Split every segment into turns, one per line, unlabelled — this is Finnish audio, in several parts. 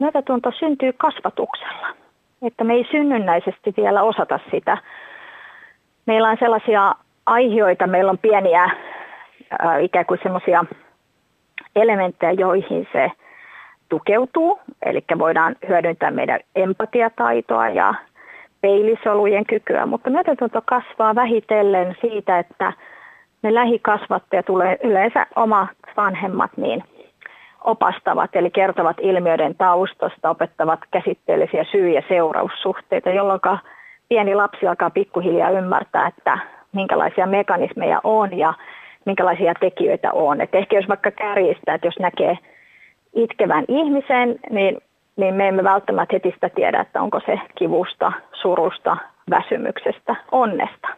myötätunto syntyy kasvatuksella. Että me ei synnynnäisesti vielä osata sitä. Meillä on sellaisia aiheita, meillä on pieniä äh, ikään kuin semmoisia elementtejä, joihin se tukeutuu. Eli voidaan hyödyntää meidän empatiataitoa ja peilisolujen kykyä, mutta myötätunto kasvaa vähitellen siitä, että ne lähikasvattajat tulee yleensä omat vanhemmat niin opastavat, eli kertovat ilmiöiden taustasta, opettavat käsitteellisiä syy- ja seuraussuhteita, jolloin pieni lapsi alkaa pikkuhiljaa ymmärtää, että minkälaisia mekanismeja on ja minkälaisia tekijöitä on. Et ehkä jos vaikka kärjistää, että jos näkee itkevän ihmisen, niin, niin me emme välttämättä heti sitä tiedä, että onko se kivusta, surusta, väsymyksestä, onnesta.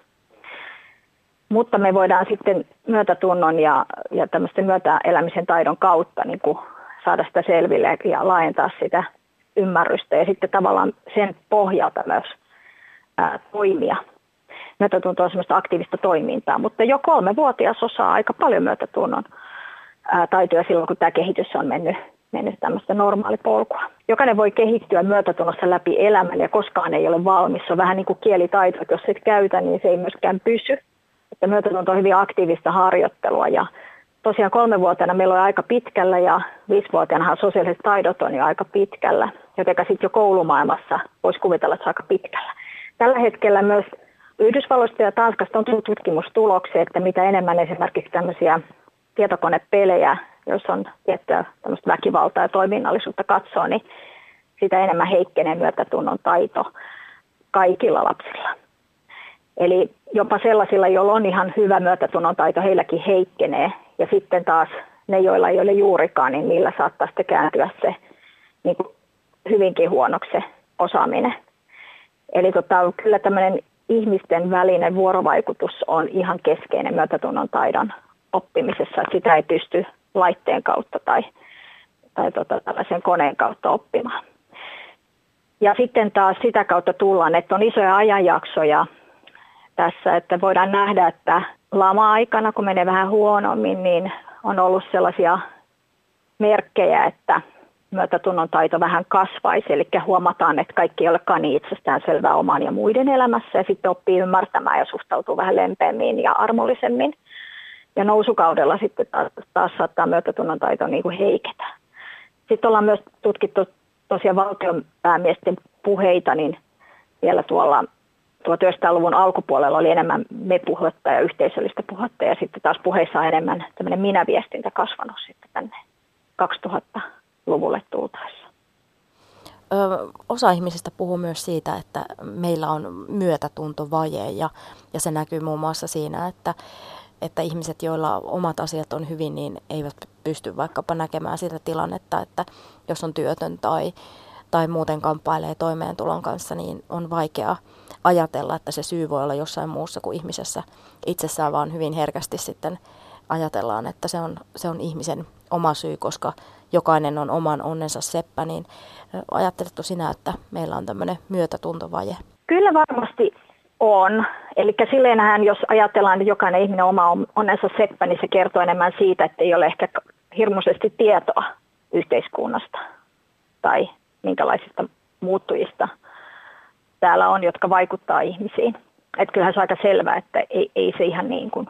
Mutta me voidaan sitten myötätunnon ja, ja tämmöisten myötäelämisen taidon kautta niin kuin saada sitä selville ja laajentaa sitä ymmärrystä ja sitten tavallaan sen pohjalta myös ää, toimia. Myötätunto on semmoista aktiivista toimintaa, mutta jo kolme vuotias osaa aika paljon myötätunnon ää, taitoja silloin, kun tämä kehitys on mennyt, mennyt tämmöistä normaalipolkua. Jokainen voi kehittyä myötätunnossa läpi elämän ja koskaan ei ole valmis. Se on vähän niin kuin kielitaito, että jos et käytä, niin se ei myöskään pysy. Että myötätunto on hyvin aktiivista harjoittelua ja tosiaan kolmevuotiaana meillä on aika pitkällä ja viisivuotiaanahan sosiaaliset taidot on jo aika pitkällä, joten sitten jo koulumaailmassa voisi kuvitella, että se on aika pitkällä. Tällä hetkellä myös Yhdysvalloista ja Tanskasta on tullut tutkimustuloksia, että mitä enemmän esimerkiksi tämmöisiä tietokonepelejä, jos on tiettyä väkivaltaa ja toiminnallisuutta katsoo, niin sitä enemmän heikkenee myötätunnon taito kaikilla lapsilla. Eli jopa sellaisilla, joilla on ihan hyvä myötätunnon taito, heilläkin heikkenee. Ja sitten taas ne, joilla ei ole juurikaan, niin niillä saattaa sitten kääntyä se niin kuin hyvinkin huonoksi se osaaminen. Eli tota, kyllä tämmöinen ihmisten välinen vuorovaikutus on ihan keskeinen myötätunnon taidon oppimisessa. Että sitä ei pysty laitteen kautta tai, tai tota, tällaisen koneen kautta oppimaan. Ja sitten taas sitä kautta tullaan, että on isoja ajanjaksoja tässä, että voidaan nähdä, että lama-aikana, kun menee vähän huonommin, niin on ollut sellaisia merkkejä, että myötätunnon taito vähän kasvaisi, eli huomataan, että kaikki ei olekaan niin itsestään selvää oman ja muiden elämässä, ja sitten oppii ymmärtämään ja suhtautuu vähän lempeämmin ja armollisemmin. Ja nousukaudella sitten taas, taas saattaa myötätunnon taito niin kuin heiketä. Sitten ollaan myös tutkittu tosiaan valtionpäämiesten puheita, niin vielä tuolla 1900-luvun alkupuolella oli enemmän me-puhetta ja yhteisöllistä puhetta ja sitten taas puheissa on enemmän tämmöinen minäviestintä kasvanut sitten tänne 2000-luvulle tultaessa.
Osa ihmisistä puhuu myös siitä, että meillä on myötätuntovaje ja, ja se näkyy muun muassa siinä, että, että ihmiset, joilla omat asiat on hyvin, niin eivät pysty vaikkapa näkemään sitä tilannetta, että jos on työtön tai, tai muuten kamppailee toimeentulon kanssa, niin on vaikea ajatella, että se syy voi olla jossain muussa kuin ihmisessä itsessään, vaan hyvin herkästi sitten ajatellaan, että se on, se on ihmisen oma syy, koska jokainen on oman onnensa seppä, niin ajattelettu sinä, että meillä on tämmöinen myötätuntovaje?
Kyllä varmasti on. Eli silleenhän, jos ajatellaan, että jokainen ihminen oma onnensa seppä, niin se kertoo enemmän siitä, että ei ole ehkä hirmuisesti tietoa yhteiskunnasta tai minkälaisista muuttujista täällä on, jotka vaikuttaa ihmisiin. Että kyllähän se on aika selvää, että ei, ei se ihan niin kuin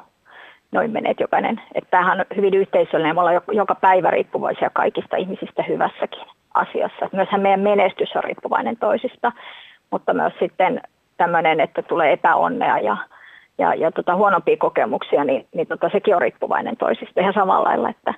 noin mene, että jokainen, että tämähän on hyvin yhteisöllinen, me ollaan joka päivä riippuvaisia kaikista ihmisistä hyvässäkin asiassa. Myöshän meidän menestys on riippuvainen toisista, mutta myös sitten tämmöinen, että tulee epäonnea ja, ja, ja tota huonompia kokemuksia, niin, niin tota, sekin on riippuvainen toisista ihan samalla lailla, että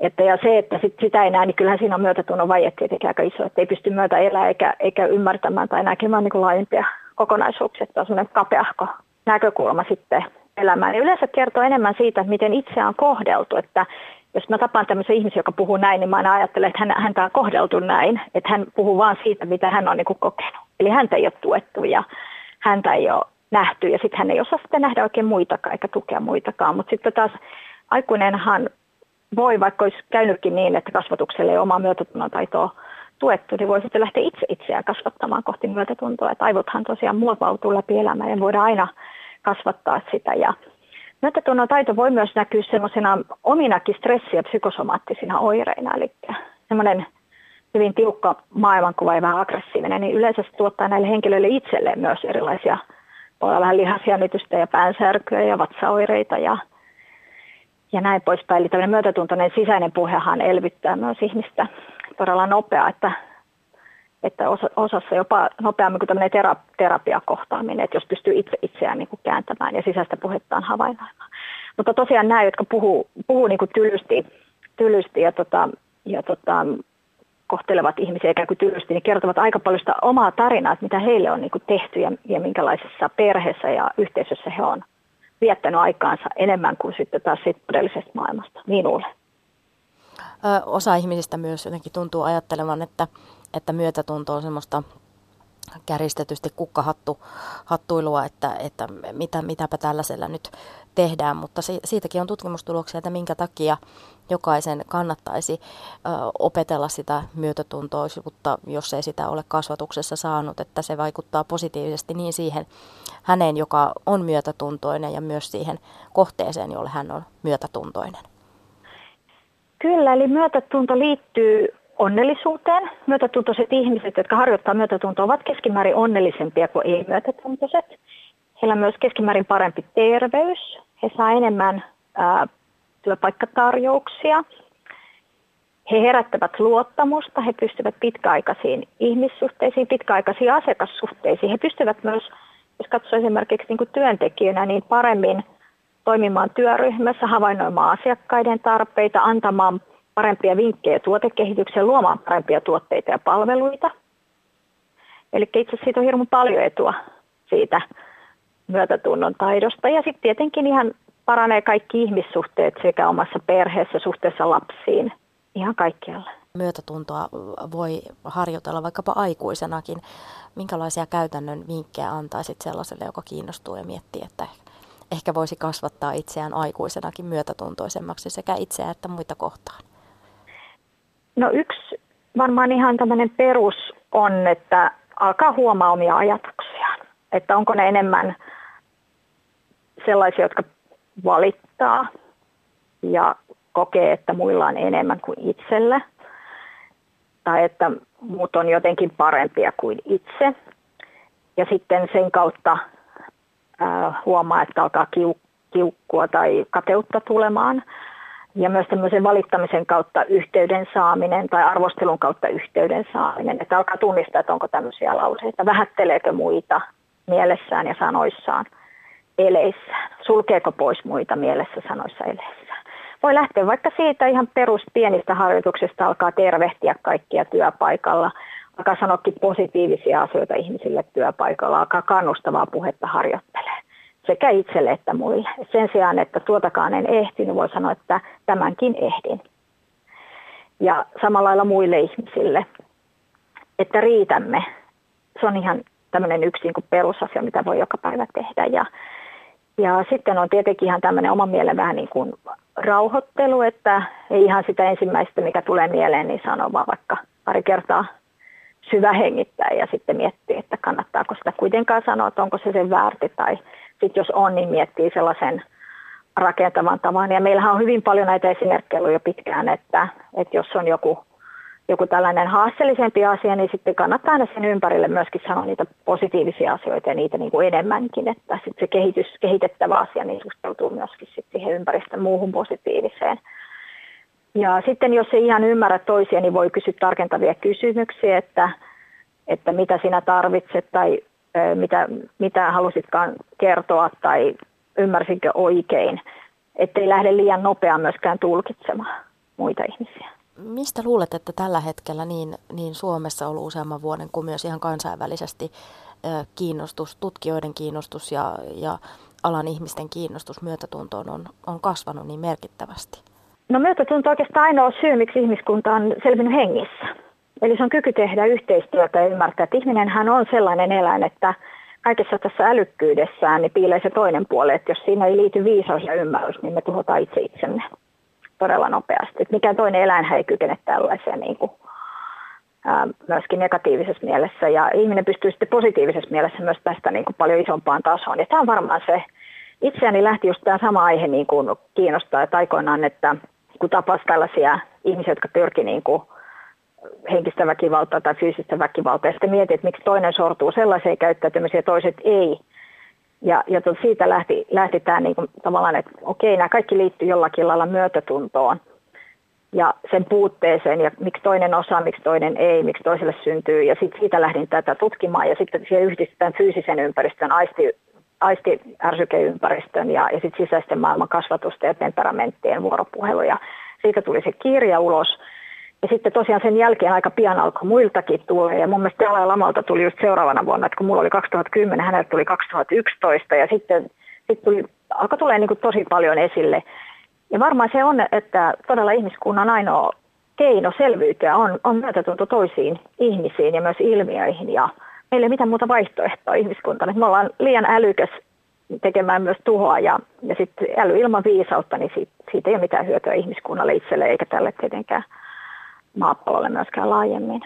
että ja se, että sit sitä ei näe, niin kyllähän siinä on myötätunnon vaje tietenkin aika iso, että ei pysty myötä elää eikä, eikä ymmärtämään tai näkemään niin laajempia kokonaisuuksia, että on semmoinen kapeahko näkökulma sitten elämään. Ja yleensä kertoo enemmän siitä, että miten itseään on kohdeltu, että jos mä tapaan tämmöisen ihmisen, joka puhuu näin, niin mä aina ajattelen, että hän, häntä on kohdeltu näin, että hän puhuu vaan siitä, mitä hän on niin kokenut. Eli häntä ei ole tuettu ja häntä ei ole nähty ja sitten hän ei osaa sitten nähdä oikein muitakaan eikä tukea muitakaan. Mutta sitten taas aikuinenhan voi, vaikka olisi käynytkin niin, että kasvatukselle ei omaa myötätunnon taitoa tuettu, niin voi sitten lähteä itse itseään kasvattamaan kohti myötätuntoa. Että aivothan tosiaan muovautuu läpi elämää ja voidaan aina kasvattaa sitä. Ja myötätunnon taito voi myös näkyä semmoisena ominakin stressi- ja psykosomaattisina oireina, eli semmoinen hyvin tiukka maailmankuva ja vähän aggressiivinen, niin yleensä se tuottaa näille henkilöille itselleen myös erilaisia, voi olla vähän lihasjännitystä ja päänsärkyä ja vatsaoireita ja, ja näin poispäin. Eli tämmöinen myötätuntoinen sisäinen puhehan elvyttää myös ihmistä todella nopea, että, että osa, osassa jopa nopeammin kuin tämmöinen tera, terapiakohtaaminen, että jos pystyy itse itseään niin kuin kääntämään ja sisäistä puhettaan havainnoimaan. Mutta tosiaan nämä, jotka puhuu, puhuu niin kuin tylysti, tylysti ja, tota, ja tota, kohtelevat ihmisiä ikään kuin tylysti, niin kertovat aika paljon sitä omaa tarinaa, että mitä heille on niin kuin tehty ja, ja minkälaisessa perheessä ja yhteisössä he on viettänyt aikaansa enemmän kuin sitten taas siitä todellisesta maailmasta. Niin luulen.
Osa ihmisistä myös jotenkin tuntuu ajattelevan, että, että myötätunto on semmoista kärjistetysti kukkahattu, hattuilua, että, että mitä, mitäpä tällaisella nyt tehdään, mutta si, siitäkin on tutkimustuloksia, että minkä takia jokaisen kannattaisi opetella sitä myötätuntoisuutta, jos ei sitä ole kasvatuksessa saanut, että se vaikuttaa positiivisesti niin siihen häneen, joka on myötätuntoinen ja myös siihen kohteeseen, jolle hän on myötätuntoinen.
Kyllä, eli myötätunto liittyy onnellisuuteen. Myötätuntoiset ihmiset, jotka harjoittaa myötätuntoa, ovat keskimäärin onnellisempia kuin ei-myötätuntoiset. Heillä on myös keskimäärin parempi terveys. He saa enemmän ää, työpaikkatarjouksia. He herättävät luottamusta, he pystyvät pitkäaikaisiin ihmissuhteisiin, pitkäaikaisiin asiakassuhteisiin. He pystyvät myös, jos katsoo esimerkiksi niin kuin työntekijöinä, niin paremmin toimimaan työryhmässä, havainnoimaan asiakkaiden tarpeita, antamaan parempia vinkkejä tuotekehitykseen, luomaan parempia tuotteita ja palveluita. Eli itse asiassa siitä on hirveän paljon etua siitä myötätunnon taidosta. Ja sitten tietenkin ihan paranee kaikki ihmissuhteet sekä omassa perheessä, suhteessa lapsiin, ihan kaikkialla.
Myötätuntoa voi harjoitella vaikkapa aikuisenakin. Minkälaisia käytännön vinkkejä antaisit sellaiselle, joka kiinnostuu ja miettii, että ehkä voisi kasvattaa itseään aikuisenakin myötätuntoisemmaksi sekä itseä että muita kohtaan?
No yksi varmaan ihan tämmöinen perus on, että alkaa huomaa omia ajatuksiaan. Että onko ne enemmän sellaisia, jotka valittaa ja kokee, että muilla on enemmän kuin itsellä. Tai että muut on jotenkin parempia kuin itse. Ja sitten sen kautta äh, huomaa, että alkaa kiu- kiukkua tai kateutta tulemaan. Ja myös tämmöisen valittamisen kautta yhteyden saaminen tai arvostelun kautta yhteyden saaminen. Että alkaa tunnistaa, että onko tämmöisiä lauseita, vähätteleekö muita mielessään ja sanoissaan – eleissään? Sulkeeko pois muita mielessä sanoissa eleissään? Voi lähteä vaikka siitä ihan perus pienistä harjoituksista alkaa tervehtiä kaikkia työpaikalla, alkaa sanoakin positiivisia asioita ihmisille työpaikalla, alkaa kannustavaa puhetta harjoittelee sekä itselle että muille. Sen sijaan, että tuotakaan en ehtinyt, niin voi sanoa, että tämänkin ehdin. Ja samalla lailla muille ihmisille, että riitämme. Se on ihan tämmöinen yksi niin perusasia, mitä voi joka päivä tehdä. Ja ja sitten on tietenkin ihan tämmöinen oman mielen vähän niin kuin rauhoittelu, että ei ihan sitä ensimmäistä, mikä tulee mieleen, niin sanoo vaan vaikka pari kertaa syvä hengittää ja sitten miettii, että kannattaako sitä kuitenkaan sanoa, että onko se sen väärti tai sitten jos on, niin miettii sellaisen rakentavan tavan. Ja meillähän on hyvin paljon näitä esimerkkejä jo pitkään, että, että jos on joku joku tällainen haasteellisempi asia, niin sitten kannattaa aina sen ympärille myöskin sanoa niitä positiivisia asioita ja niitä niin kuin enemmänkin, että sitten se kehitys, kehitettävä asia niin suhtautuu myöskin sitten siihen ympäristön muuhun positiiviseen. Ja sitten jos ei ihan ymmärrä toisia, niin voi kysyä tarkentavia kysymyksiä, että, että mitä sinä tarvitset tai mitä, mitä halusitkaan kertoa tai ymmärsinkö oikein, ettei lähde liian nopeaan myöskään tulkitsemaan muita ihmisiä.
Mistä luulet, että tällä hetkellä niin, niin Suomessa ollut useamman vuoden kuin myös ihan kansainvälisesti kiinnostus, tutkijoiden kiinnostus ja, ja alan ihmisten kiinnostus myötätuntoon on, on kasvanut niin merkittävästi?
No myötätunto on oikeastaan ainoa syy, miksi ihmiskunta on selvinnyt hengissä. Eli se on kyky tehdä yhteistyötä ja ymmärtää, että ihminenhän on sellainen eläin, että kaikessa tässä älykkyydessään niin piilee se toinen puoli, että jos siinä ei liity viisaus ja ymmärrys, niin me tuhotaan itse itsemme todella nopeasti. Että mikään toinen eläin ei kykene tällaiseen niin kuin, ää, myöskin negatiivisessa mielessä. Ja ihminen pystyy sitten positiivisessa mielessä myös tästä niin kuin paljon isompaan tasoon. Ja tämä on varmaan se, itseäni lähti just tämä sama aihe niin kuin kiinnostaa, että aikoinaan, että kun tapas tällaisia ihmisiä, jotka pyrki niin henkistä väkivaltaa tai fyysistä väkivaltaa ja sitten mietit, että miksi toinen sortuu sellaiseen käyttäytymiseen ja toiset ei. Ja, ja siitä lähti, lähti tämä niin kuin, tavallaan, että okei, nämä kaikki liittyy jollakin lailla myötätuntoon ja sen puutteeseen ja miksi toinen osaa, miksi toinen ei, miksi toiselle syntyy. Ja sitten siitä lähdin tätä tutkimaan ja sitten siihen yhdistetään fyysisen ympäristön, aisti, aisti ärsykeympäristön ja, ja sitten sisäisten maailman kasvatusta ja temperamenttien vuoropuheluja. Siitä tuli se kirja ulos. Ja sitten tosiaan sen jälkeen aika pian alkoi muiltakin tulla. Ja mun mielestä Dalai Lamalta tuli just seuraavana vuonna, että kun mulla oli 2010, hänellä tuli 2011. Ja sitten, sitten tuli, alkoi tulee niin tosi paljon esille. Ja varmaan se on, että todella ihmiskunnan ainoa keino selviytyä on, on myötätunto toisiin ihmisiin ja myös ilmiöihin. Ja meillä ei ole mitään muuta vaihtoehtoa ihmiskuntana. Me ollaan liian älykäs tekemään myös tuhoa ja, ja sitten äly ilman viisautta, niin siitä, siitä ei ole mitään hyötyä ihmiskunnalle itselle eikä tälle tietenkään maapallolle myöskään laajemmin.